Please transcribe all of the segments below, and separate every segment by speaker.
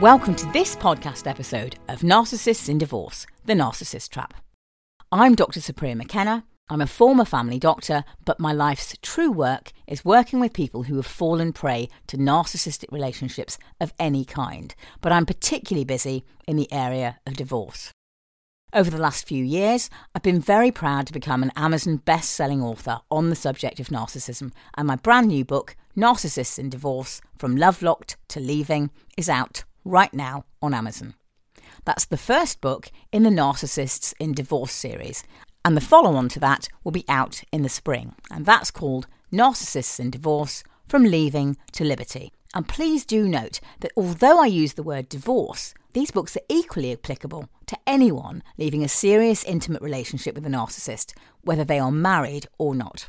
Speaker 1: Welcome to this podcast episode of Narcissists in Divorce The Narcissist Trap. I'm Dr. Supriya McKenna. I'm a former family doctor, but my life's true work is working with people who have fallen prey to narcissistic relationships of any kind. But I'm particularly busy in the area of divorce. Over the last few years, I've been very proud to become an Amazon best selling author on the subject of narcissism, and my brand new book, Narcissists in Divorce From Love Locked to Leaving, is out right now on Amazon. That's the first book in the Narcissists in Divorce series, and the follow on to that will be out in the spring, and that's called Narcissists in Divorce From Leaving to Liberty. And please do note that although I use the word divorce, these books are equally applicable to anyone leaving a serious intimate relationship with a narcissist, whether they are married or not.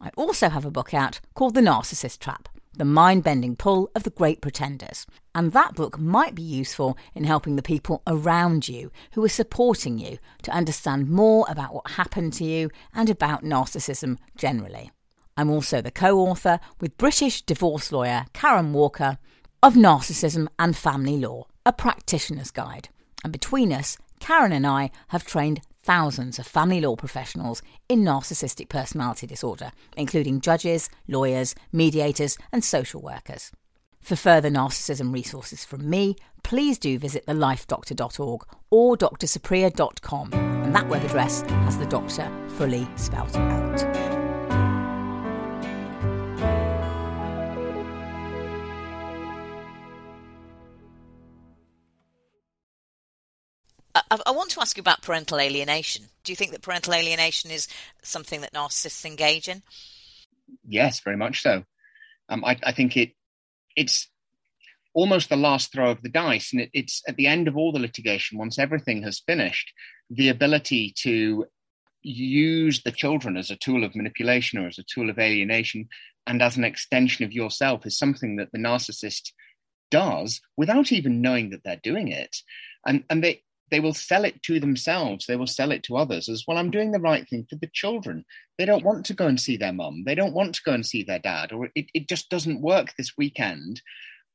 Speaker 1: I also have a book out called The Narcissist Trap, the mind bending pull of the great pretenders. And that book might be useful in helping the people around you who are supporting you to understand more about what happened to you and about narcissism generally. I'm also the co author with British divorce lawyer Karen Walker of Narcissism and Family Law, a practitioner's guide. And between us, Karen and I have trained thousands of family law professionals in narcissistic personality disorder, including judges, lawyers, mediators, and social workers. For further narcissism resources from me, please do visit thelifedoctor.org or drsupriya.com, and that web address has the doctor fully spelt out.
Speaker 2: I, I, want to ask you about parental alienation. Do you think that parental alienation is something that narcissists engage in?
Speaker 3: Yes, very much so. Um, I, I, think it it's almost the last throw of the dice, and it, it's at the end of all the litigation, once everything has finished, the ability to use the children as a tool of manipulation or as a tool of alienation and as an extension of yourself is something that the narcissist does without even knowing that they're doing it and and they they will sell it to themselves. They will sell it to others as well. I'm doing the right thing for the children. They don't want to go and see their mum. They don't want to go and see their dad, or it, it just doesn't work this weekend.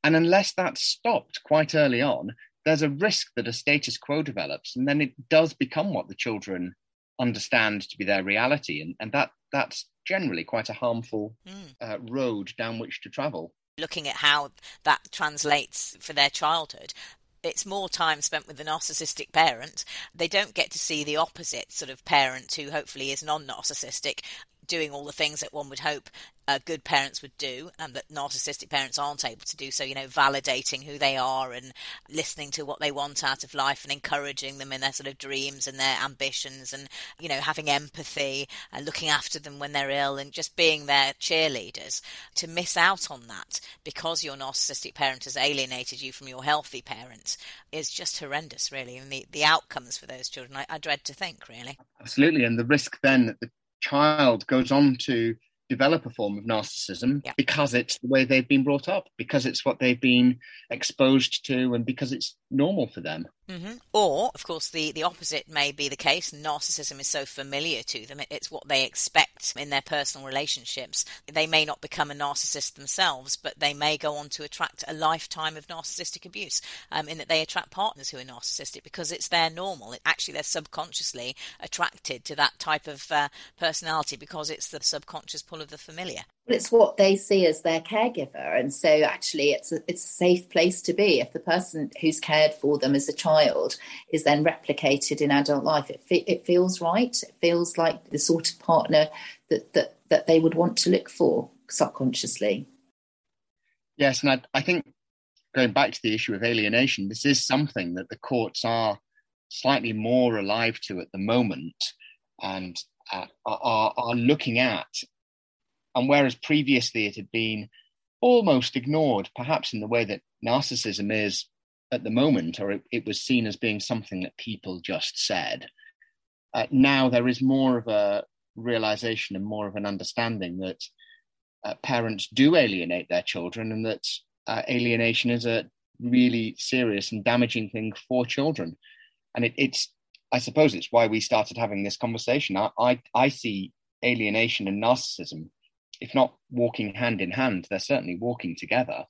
Speaker 3: And unless that's stopped quite early on, there's a risk that a status quo develops, and then it does become what the children understand to be their reality, and, and that that's generally quite a harmful mm. uh, road down which to travel
Speaker 2: looking at how that translates for their childhood it's more time spent with the narcissistic parent. They don't get to see the opposite sort of parent who hopefully is non narcissistic doing all the things that one would hope uh, good parents would do and that narcissistic parents aren't able to do. So you know validating who they are and listening to what they want out of life and encouraging them in their sort of dreams and their ambitions and you know having empathy and looking after them when they're ill and just being their cheerleaders. To miss out on that because your narcissistic parent has alienated you from your healthy parents is just horrendous really and the, the outcomes for those children I, I dread to think really.
Speaker 3: Absolutely and the risk then that the child goes on to develop a form of narcissism yeah. because it's the way they've been brought up, because it's what they've been exposed to, and because it's normal for them.
Speaker 2: Mm-hmm. Or, of course, the, the opposite may be the case. Narcissism is so familiar to them, it's what they expect in their personal relationships. They may not become a narcissist themselves, but they may go on to attract a lifetime of narcissistic abuse um, in that they attract partners who are narcissistic because it's their normal. It, actually, they're subconsciously attracted to that type of uh, personality because it's the subconscious pull of the familiar.
Speaker 4: Well, it's what they see as their caregiver, and so actually, it's a, it's a safe place to be. If the person who's cared for them as a child is then replicated in adult life, it fe- it feels right. It feels like the sort of partner that that that they would want to look for subconsciously.
Speaker 3: Yes, and I, I think going back to the issue of alienation, this is something that the courts are slightly more alive to at the moment, and uh, are, are looking at and whereas previously it had been almost ignored, perhaps in the way that narcissism is at the moment, or it, it was seen as being something that people just said, uh, now there is more of a realization and more of an understanding that uh, parents do alienate their children and that uh, alienation is a really serious and damaging thing for children. And it, it's, I suppose it's why we started having this conversation. I, I, I see alienation and narcissism if not walking hand in hand, they're certainly walking together.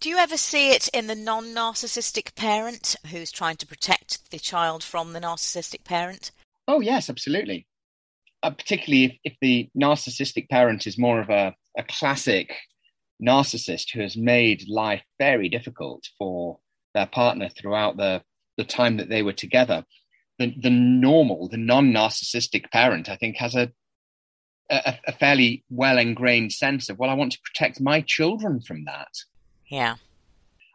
Speaker 2: Do you ever see it in the non narcissistic parent who's trying to protect the child from the narcissistic parent?
Speaker 3: Oh, yes, absolutely. Uh, particularly if, if the narcissistic parent is more of a, a classic narcissist who has made life very difficult for their partner throughout the, the time that they were together. The, the normal, the non narcissistic parent, I think, has a, a, a fairly well ingrained sense of, well, I want to protect my children from that.
Speaker 2: Yeah.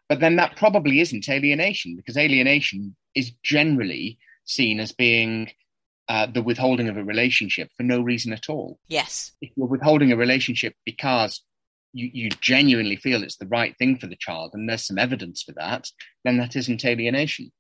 Speaker 3: But then that probably isn't alienation because alienation is generally seen as being uh, the withholding of a relationship for no reason at all.
Speaker 2: Yes.
Speaker 3: If you're withholding a relationship because you, you genuinely feel it's the right thing for the child and there's some evidence for that, then that isn't alienation.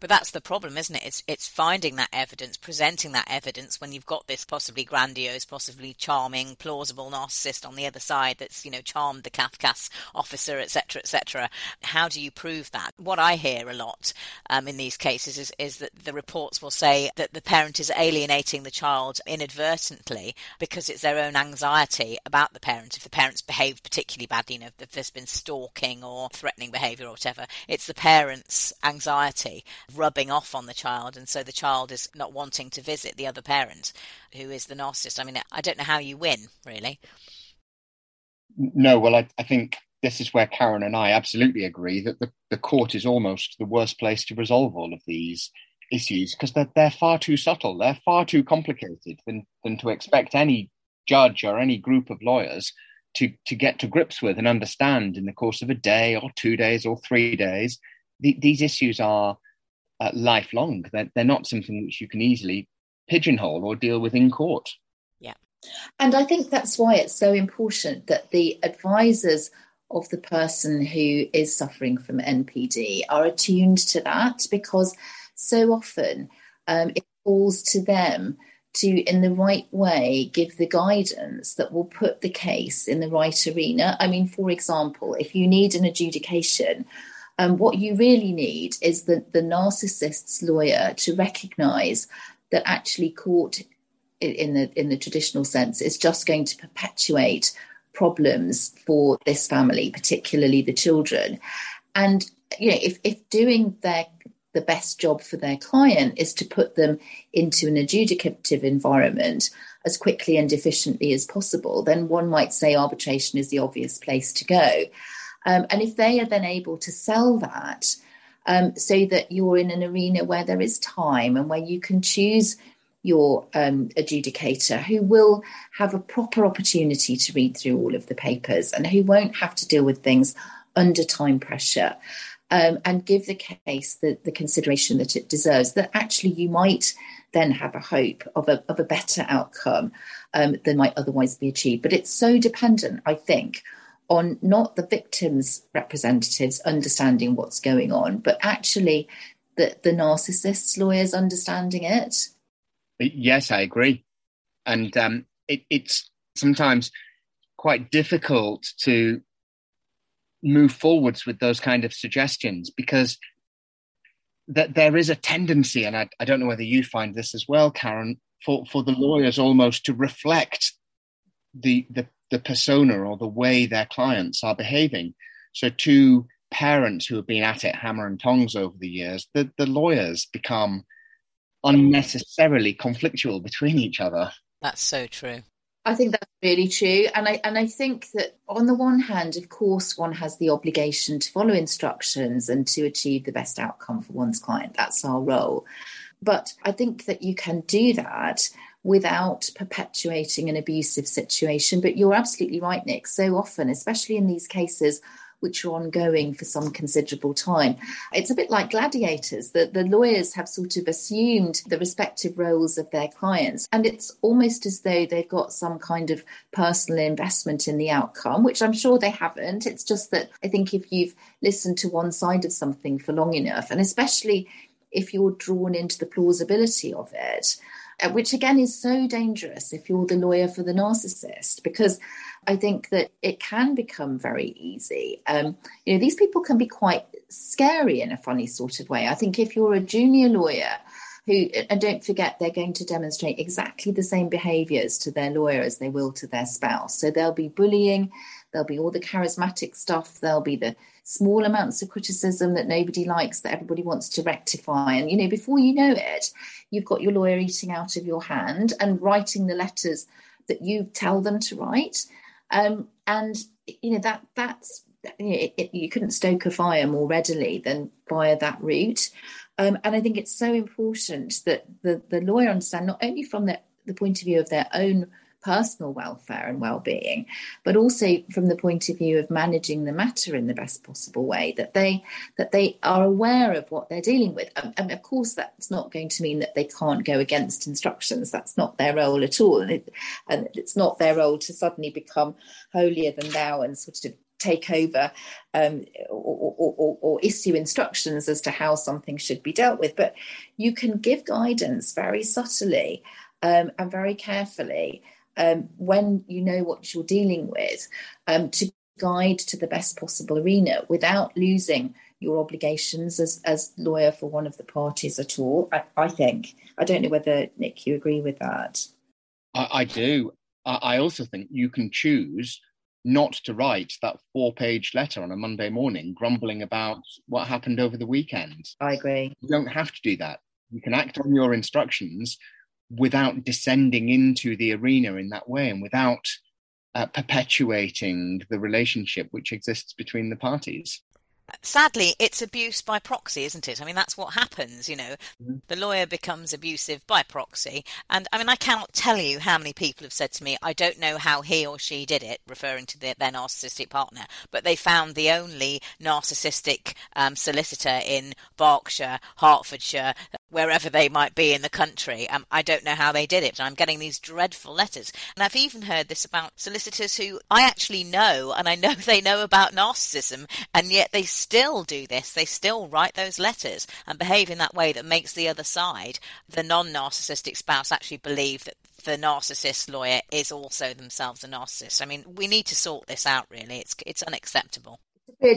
Speaker 2: But that's the problem, isn't it? It's it's finding that evidence, presenting that evidence when you've got this possibly grandiose, possibly charming, plausible narcissist on the other side that's you know charmed the Cafcass officer, etc., etc. How do you prove that? What I hear a lot um, in these cases is is that the reports will say that the parent is alienating the child inadvertently because it's their own anxiety about the parent. If the parent's behaved particularly badly, you know, if there's been stalking or threatening behaviour or whatever, it's the parent's anxiety rubbing off on the child, and so the child is not wanting to visit the other parent, who is the narcissist. I mean, I don't know how you win, really.
Speaker 3: No, well, I, I think this is where Karen and I absolutely agree that the, the court is almost the worst place to resolve all of these issues because they're, they're far too subtle, they're far too complicated than, than to expect any judge or any group of lawyers to, to get to grips with and understand in the course of a day or two days or three days. The, these issues are uh, lifelong. They're, they're not something which you can easily pigeonhole or deal with in court.
Speaker 2: Yeah.
Speaker 4: And I think that's why it's so important that the advisors of the person who is suffering from NPD are attuned to that because so often um, it falls to them to, in the right way, give the guidance that will put the case in the right arena. I mean, for example, if you need an adjudication um, what you really need is the, the narcissist's lawyer to recognize that actually court in the in the traditional sense is just going to perpetuate problems for this family, particularly the children. And you know, if, if doing their the best job for their client is to put them into an adjudicative environment as quickly and efficiently as possible, then one might say arbitration is the obvious place to go. Um, and if they are then able to sell that um, so that you're in an arena where there is time and where you can choose your um, adjudicator who will have a proper opportunity to read through all of the papers and who won't have to deal with things under time pressure um, and give the case the, the consideration that it deserves, that actually you might then have a hope of a, of a better outcome um, than might otherwise be achieved. But it's so dependent, I think, on not the victims' representatives understanding what's going on, but actually the, the narcissist's lawyers understanding it.
Speaker 3: Yes, I agree. And um, it, it's sometimes quite difficult to move forwards with those kind of suggestions because that there is a tendency, and I, I don't know whether you find this as well, Karen, for, for the lawyers almost to reflect the, the the persona or the way their clients are behaving. So, to parents who have been at it hammer and tongs over the years, the, the lawyers become unnecessarily conflictual between each other.
Speaker 2: That's so true.
Speaker 4: I think that's really true, and I and I think that on the one hand, of course, one has the obligation to follow instructions and to achieve the best outcome for one's client. That's our role. But I think that you can do that without perpetuating an abusive situation. But you're absolutely right, Nick. So often, especially in these cases which are ongoing for some considerable time. It's a bit like gladiators. The, the lawyers have sort of assumed the respective roles of their clients, and it's almost as though they've got some kind of personal investment in the outcome, which I'm sure they haven't. It's just that I think if you've listened to one side of something for long enough, and especially if you're drawn into the plausibility of it, which again is so dangerous if you're the lawyer for the narcissist, because I think that it can become very easy. Um, you know, these people can be quite scary in a funny sort of way. I think if you're a junior lawyer, who and don't forget they're going to demonstrate exactly the same behaviors to their lawyer as they will to their spouse so they'll be bullying there'll be all the charismatic stuff, there'll be the small amounts of criticism that nobody likes, that everybody wants to rectify. And, you know, before you know it, you've got your lawyer eating out of your hand and writing the letters that you tell them to write. Um, and, you know, that that's, you, know, it, it, you couldn't stoke a fire more readily than via that route. Um, and I think it's so important that the, the lawyer understand not only from the, the point of view of their own personal welfare and well-being but also from the point of view of managing the matter in the best possible way that they that they are aware of what they're dealing with. And, of course that's not going to mean that they can't go against instructions. That's not their role at all. And, it, and it's not their role to suddenly become holier than thou and sort of take over um, or, or, or, or, issue instructions as to how something should be dealt with. But you can give guidance very subtly um, and very carefully um, when you know what you're dealing with um, to guide to the best possible arena without losing your obligations as as lawyer for one of the parties at all. I, I think. I don't know whether Nick you agree with that.
Speaker 3: I, I do. I, I also think you can choose not to write that four page letter on a Monday morning grumbling about what happened over the weekend.
Speaker 4: I agree.
Speaker 3: You don't have to do that. You can act on your instructions without descending into the arena in that way and without uh, perpetuating the relationship which exists between the parties
Speaker 2: sadly, it's abuse by proxy, isn't it? I mean, that's what happens, you know. Mm-hmm. The lawyer becomes abusive by proxy. And I mean, I cannot tell you how many people have said to me, I don't know how he or she did it, referring to their, their narcissistic partner, but they found the only narcissistic um, solicitor in Berkshire, Hertfordshire, wherever they might be in the country. Um, I don't know how they did it. I'm getting these dreadful letters. And I've even heard this about solicitors who I actually know, and I know they know about narcissism, and yet they still do this. They still write those letters and behave in that way that makes the other side, the non narcissistic spouse, actually believe that the narcissist lawyer is also themselves a narcissist. I mean, we need to sort this out, really. It's, it's unacceptable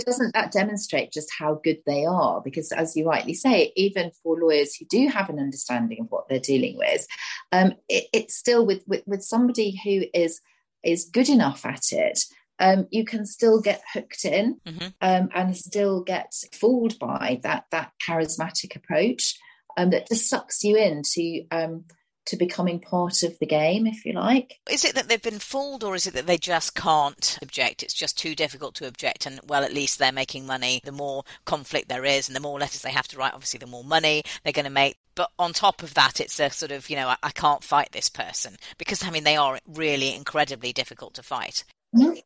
Speaker 4: doesn't that demonstrate just how good they are because as you rightly say even for lawyers who do have an understanding of what they're dealing with um, it, it's still with, with, with somebody who is is good enough at it um, you can still get hooked in mm-hmm. um, and still get fooled by that that charismatic approach um, that just sucks you into um, to becoming part of the game, if you like.
Speaker 2: Is it that they've been fooled, or is it that they just can't object? It's just too difficult to object, and well, at least they're making money. The more conflict there is, and the more letters they have to write, obviously, the more money they're going to make. But on top of that, it's a sort of, you know, I, I can't fight this person because, I mean, they are really incredibly difficult to fight.
Speaker 4: Mm-hmm.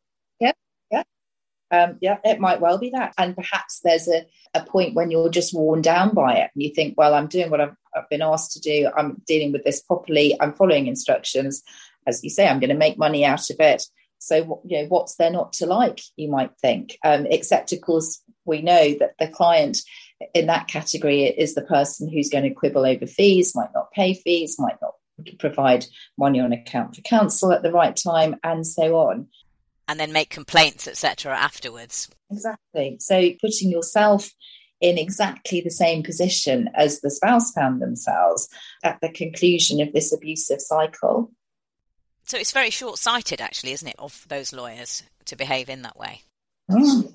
Speaker 4: Um, yeah, it might well be that. And perhaps there's a, a point when you're just worn down by it and you think, well, I'm doing what I've, I've been asked to do. I'm dealing with this properly. I'm following instructions. As you say, I'm going to make money out of it. So, you know, what's there not to like, you might think? Um, except, of course, we know that the client in that category is the person who's going to quibble over fees, might not pay fees, might not provide money on account for counsel at the right time, and so on
Speaker 2: and then make complaints, etc., afterwards.
Speaker 4: Exactly. So putting yourself in exactly the same position as the spouse found themselves at the conclusion of this abusive cycle.
Speaker 2: So it's very short sighted, actually, isn't it, of those lawyers to behave in that way?
Speaker 3: Mm.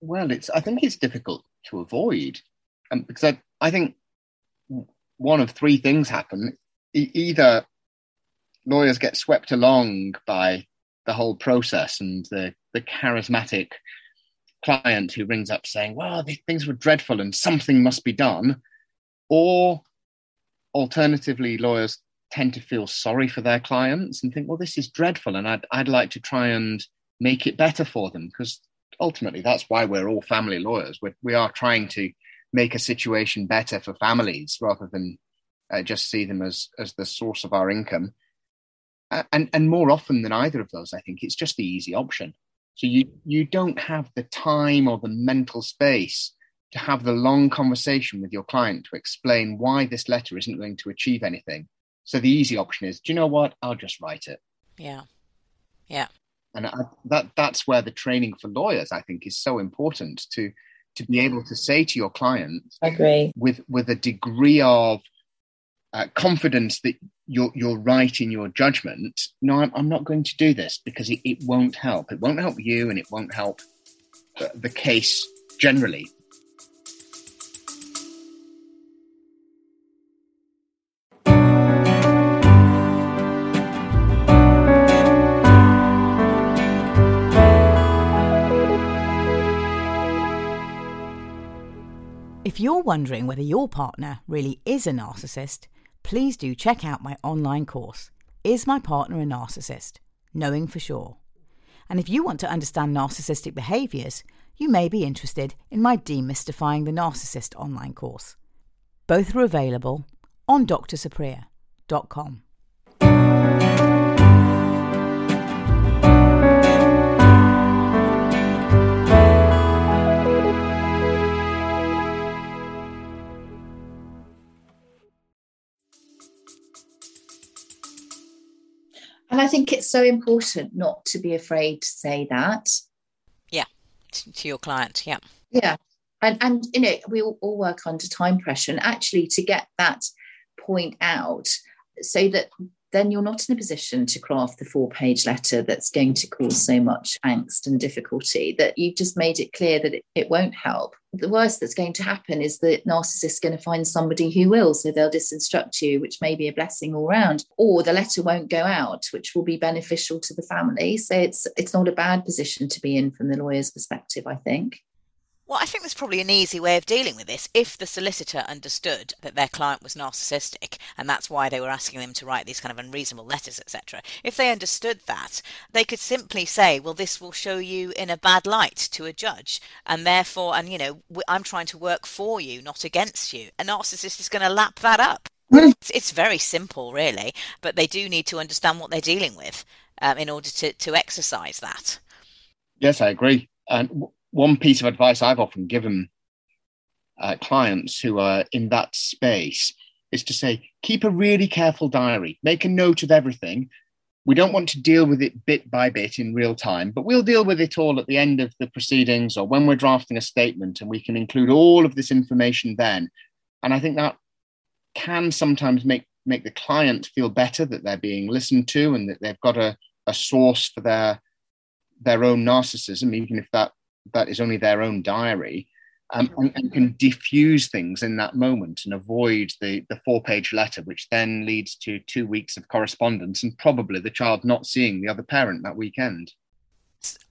Speaker 3: Well, it's. I think it's difficult to avoid um, because I, I think one of three things happen. E- either lawyers get swept along by the whole process and the, the charismatic client who rings up saying, well, these things were dreadful and something must be done. Or alternatively, lawyers tend to feel sorry for their clients and think, well, this is dreadful and I'd, I'd like to try and make it better for them because ultimately that's why we're all family lawyers. We're, we are trying to make a situation better for families rather than uh, just see them as, as the source of our income and and more often than either of those, I think it's just the easy option. So you you don't have the time or the mental space to have the long conversation with your client to explain why this letter isn't going to achieve anything. So the easy option is, do you know what? I'll just write it.
Speaker 2: Yeah, yeah.
Speaker 3: And I, that that's where the training for lawyers, I think, is so important to to be able to say to your client,
Speaker 4: I agree,
Speaker 3: with with a degree of uh, confidence that you're you're right in your judgment. No, I'm, I'm not going to do this because it, it won't help. It won't help you, and it won't help the, the case generally.
Speaker 1: If you're wondering whether your partner really is a narcissist, please do check out my online course, Is My Partner a Narcissist? Knowing for Sure. And if you want to understand narcissistic behaviours, you may be interested in my Demystifying the Narcissist online course. Both are available on drsupriya.com.
Speaker 4: And I think it's so important not to be afraid to say that.
Speaker 2: Yeah, to your client. Yeah.
Speaker 4: Yeah. And, and you know, we all, all work under time pressure. And actually, to get that point out so that then you're not in a position to craft the four page letter that's going to cause so much angst and difficulty that you've just made it clear that it, it won't help. The worst that's going to happen is that narcissist's going to find somebody who will, so they'll disinstruct you, which may be a blessing all round, or the letter won't go out, which will be beneficial to the family. So it's it's not a bad position to be in from the lawyer's perspective, I think.
Speaker 2: Well, I think there's probably an easy way of dealing with this if the solicitor understood that their client was narcissistic and that's why they were asking them to write these kind of unreasonable letters, etc. If they understood that, they could simply say, well, this will show you in a bad light to a judge, and therefore, and you know, I'm trying to work for you, not against you. A narcissist is going to lap that up. It's, it's, very simple, really, but they do need to understand what they're dealing with um, in order to, to exercise that.
Speaker 3: Yes, I agree. And one piece of advice I've often given uh, clients who are in that space is to say, keep a really careful diary, make a note of everything. We don't want to deal with it bit by bit in real time, but we'll deal with it all at the end of the proceedings or when we're drafting a statement, and we can include all of this information then. And I think that can sometimes make make the client feel better that they're being listened to and that they've got a, a source for their their own narcissism, even if that that is only their own diary um, and, and, can diffuse things in that moment and avoid the, the four page letter, which then leads to two weeks of correspondence and probably the child not seeing the other parent that weekend.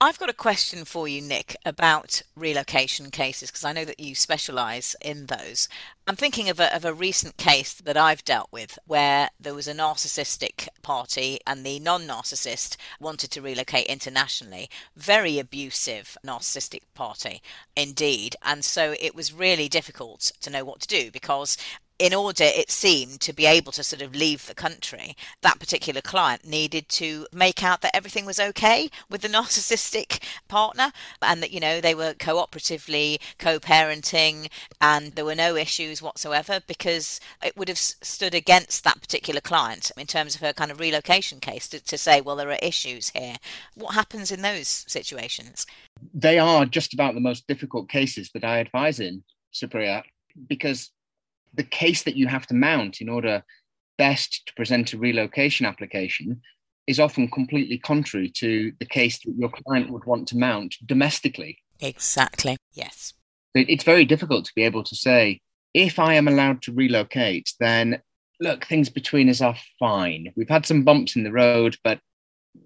Speaker 2: I've got a question for you, Nick, about relocation cases because I know that you specialise in those. I'm thinking of a, of a recent case that I've dealt with where there was a narcissistic party and the non narcissist wanted to relocate internationally. Very abusive narcissistic party indeed. And so it was really difficult to know what to do because in order, it seemed, to be able to sort of leave the country, that particular client needed to make out that everything was okay with the narcissistic partner and that, you know, they were cooperatively co parenting and there were no issues whatsoever because it would have stood against that particular client in terms of her kind of relocation case to, to say, well, there are issues here. What happens in those situations?
Speaker 3: They are just about the most difficult cases that I advise in, Supriya, because the case that you have to mount in order best to present a relocation application is often completely contrary to the case that your client would want to mount domestically.
Speaker 2: Exactly. Yes.
Speaker 3: It's very difficult to be able to say, if I am allowed to relocate, then look, things between us are fine. We've had some bumps in the road, but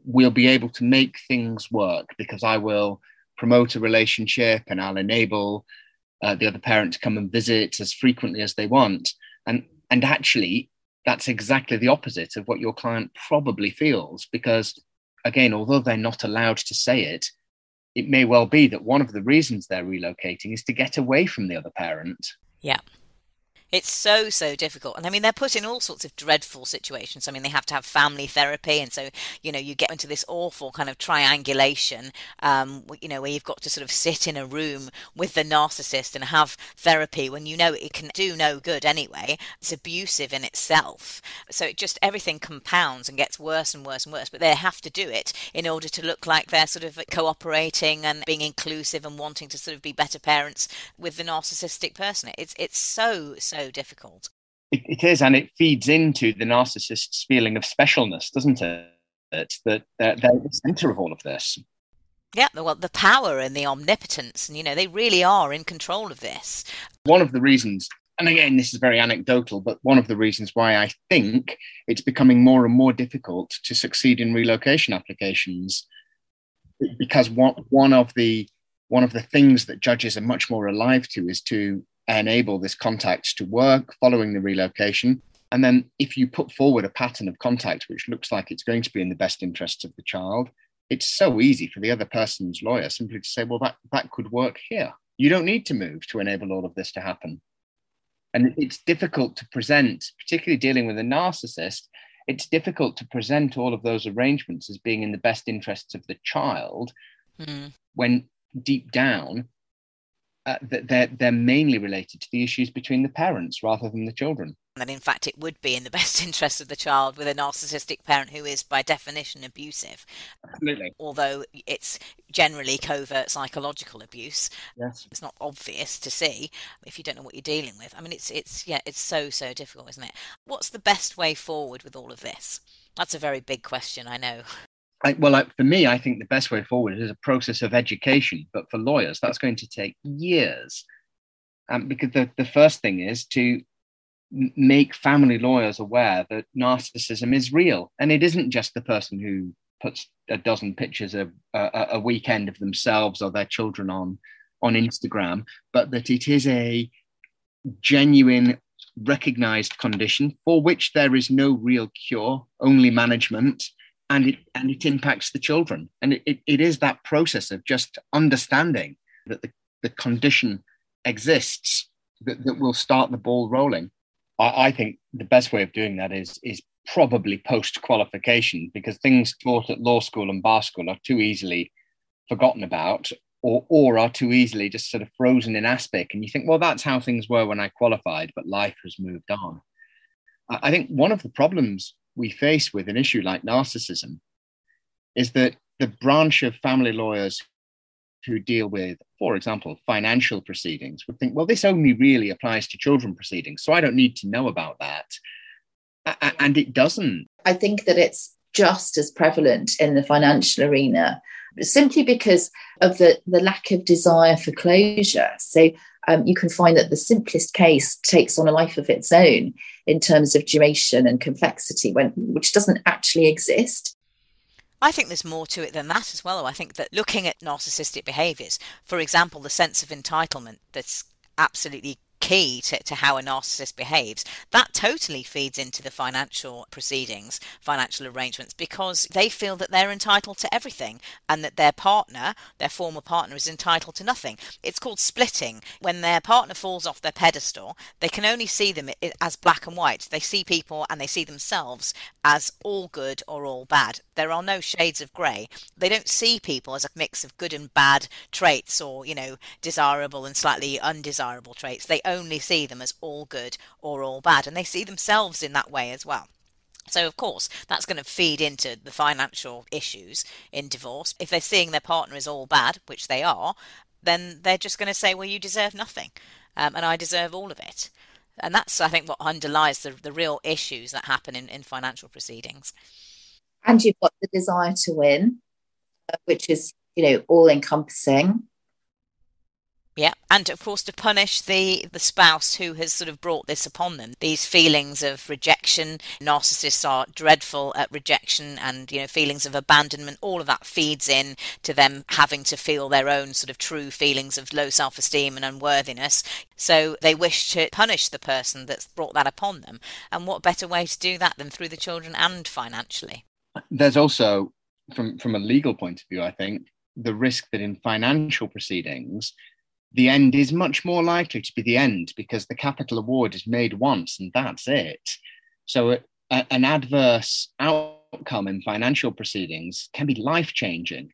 Speaker 3: we'll be able to make things work because I will promote a relationship and I'll enable uh, the other parent to come and visit as frequently as they want. And, and actually, that's exactly the opposite of what your client probably feels because, again, although they're not allowed to say it, it may well be that one of the reasons they're relocating is to get away from the other parent.
Speaker 2: Yeah. It's so, so difficult. And I mean, they're put in all sorts of dreadful situations. I mean, they have to have family therapy. And so, you know, you get into this awful kind of triangulation, um, you know, where you've got to sort of sit in a room with the narcissist and have therapy when you know it can do no good anyway. It's abusive in itself. So it just, everything compounds and gets worse and worse and worse. But they have to do it in order to look like they're sort of cooperating and being inclusive and wanting to sort of be better parents with the narcissistic person. It's, it's so, so difficult.
Speaker 3: It, it is, and it feeds into the narcissist's feeling of specialness, doesn't it? That they're, they're the center of all of this.
Speaker 2: Yeah, well, the power and the omnipotence, and you know, they really are in control of this.
Speaker 3: One of the reasons, and again, this is very anecdotal, but one of the reasons why I think it's becoming more and more difficult to succeed in relocation applications, because one, one of the one of the things that judges are much more alive to is to enable this contact to work following the relocation. And then, if you put forward a pattern of contact which looks like it's going to be in the best interests of the child, it's so easy for the other person's lawyer simply to say, well, that, that could work here. You don't need to move to enable all of this to happen. And it's difficult to present, particularly dealing with a narcissist, it's difficult to present all of those arrangements as being in the best interests of the child mm. when deep down uh, they're, they're mainly related to the issues between the parents rather than the children.
Speaker 2: And in fact, it would be in the best interest of the child with a narcissistic parent who is, by definition, abusive.
Speaker 3: Absolutely.
Speaker 2: Although it's generally covert psychological abuse.
Speaker 3: Yes.
Speaker 2: It's not obvious to see if you don't know what you're dealing with. I mean, it's it's yeah, it's so so difficult, isn't it? What's the best way forward with all of this? That's a very big question, I know.
Speaker 3: I, well, I, for me, I think the best way forward is a process of education. But for lawyers, that's going to take years. Um, because the, the first thing is to make family lawyers aware that narcissism is real. And it isn't just the person who puts a dozen pictures of a, a weekend of themselves or their children on, on Instagram, but that it is a genuine recognized condition for which there is no real cure, only management and it and it impacts the children. And it, it, is that process of just understanding that the, the condition exists that, that will start the ball rolling. I, I think the best way of doing that is is probably post qualification because things taught at law school and bar school are too easily forgotten about or, or are too easily just sort of frozen in aspic. And you think, well, that's how things were when I qualified, but life has moved on. I think one of the problems we face with an issue like narcissism is that the branch of family lawyers who deal with, for example, financial proceedings would think, well, this only really applies to children proceedings, so I don't need to know about that. And it doesn't.
Speaker 4: I think that it's just as prevalent in the financial arena simply because of the, the lack of desire for closure. So um, you can find that the simplest case takes on a life of its own in terms of duration and complexity, when, which doesn't actually exist.
Speaker 2: I think there's more to it than that as well. I think that looking at narcissistic behaviours, for example, the sense of entitlement that's absolutely key to, to how a narcissist behaves, that totally feeds into the financial proceedings, financial arrangements, because they feel that they're entitled to everything and that their partner, their former partner, is entitled to nothing. It's called splitting. When their partner falls off their pedestal, they can only see them as black and white. They see people and they see themselves as all good or all bad. There are no shades of grey. They don't see people as a mix of good and bad traits or, you know, desirable and slightly undesirable traits. They only see them as all good or all bad, and they see themselves in that way as well. So, of course, that's going to feed into the financial issues in divorce. If they're seeing their partner is all bad, which they are, then they're just going to say, well, you deserve nothing, um, and I deserve all of it. And that's, I think, what underlies the, the real issues that happen in, in financial proceedings.
Speaker 4: And you've got the desire to win, which is, you know, all encompassing.
Speaker 2: Yeah, and of course to punish the the spouse who has sort of brought this upon them. These feelings of rejection, narcissists are dreadful at rejection, and you know feelings of abandonment. All of that feeds in to them having to feel their own sort of true feelings of low self esteem and unworthiness. So they wish to punish the person that's brought that upon them. And what better way to do that than through the children and financially?
Speaker 3: There's also, from from a legal point of view, I think the risk that in financial proceedings the end is much more likely to be the end because the capital award is made once and that's it. So, a, an adverse outcome in financial proceedings can be life changing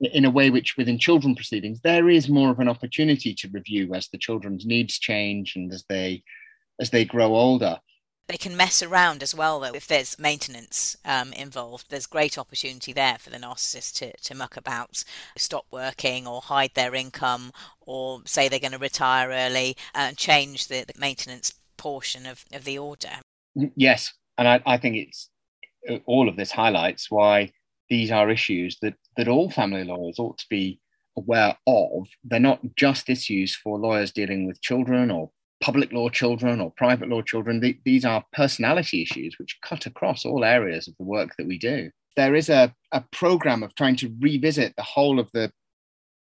Speaker 3: in a way which within children proceedings there is more of an opportunity to review as the children's needs change and as they as they grow older
Speaker 2: they can mess around as well, though. If there's maintenance um, involved, there's great opportunity there for the narcissist to, to muck about, stop working, or hide their income, or say they're going to retire early and change the, the maintenance portion of, of the order.
Speaker 3: Yes, and I, I think it's uh, all of this highlights why these are issues that that all family lawyers ought to be aware of. They're not just issues for lawyers dealing with children or public law children or private law children. these are personality issues which cut across all areas of the work that we do. There is a, a program of trying to revisit the whole of the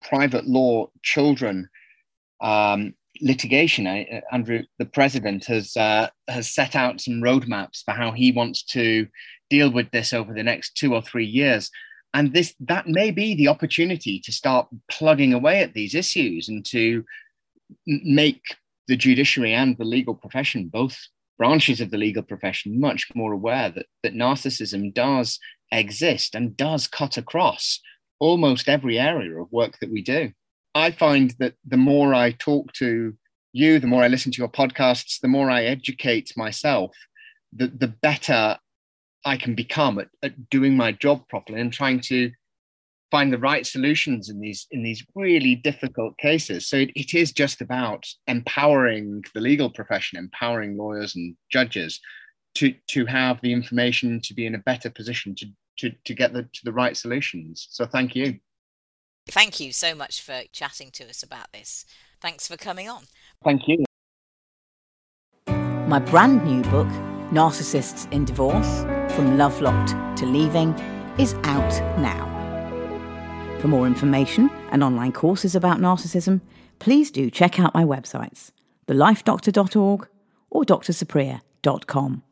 Speaker 3: private law children um, litigation. Uh, Andrew, the president, has uh, has set out some roadmaps for how he wants to deal with this over the next two or three years. And this that may be the opportunity to start plugging away at these issues and to make the judiciary and the legal profession, both branches of the legal profession, much more aware that, that narcissism does exist and does cut across almost every area of work that we do. I find that the more I talk to you, the more I listen to your podcasts, the more I educate myself, the, the better I can become at, at doing my job properly and trying to find the right solutions in these in these really difficult cases. So it, it is just about empowering the legal profession, empowering lawyers and judges to to have the information to be in a better position to to, to get the to the right solutions. So thank you.
Speaker 2: Thank you so much for chatting to us about this. Thanks for coming on.
Speaker 3: Thank you.
Speaker 1: My brand new book, Narcissists in Divorce From Lovelocked to Leaving, is out now. For more information and online courses about narcissism, please do check out my websites, thelifedoctor.org or drsupriya.com.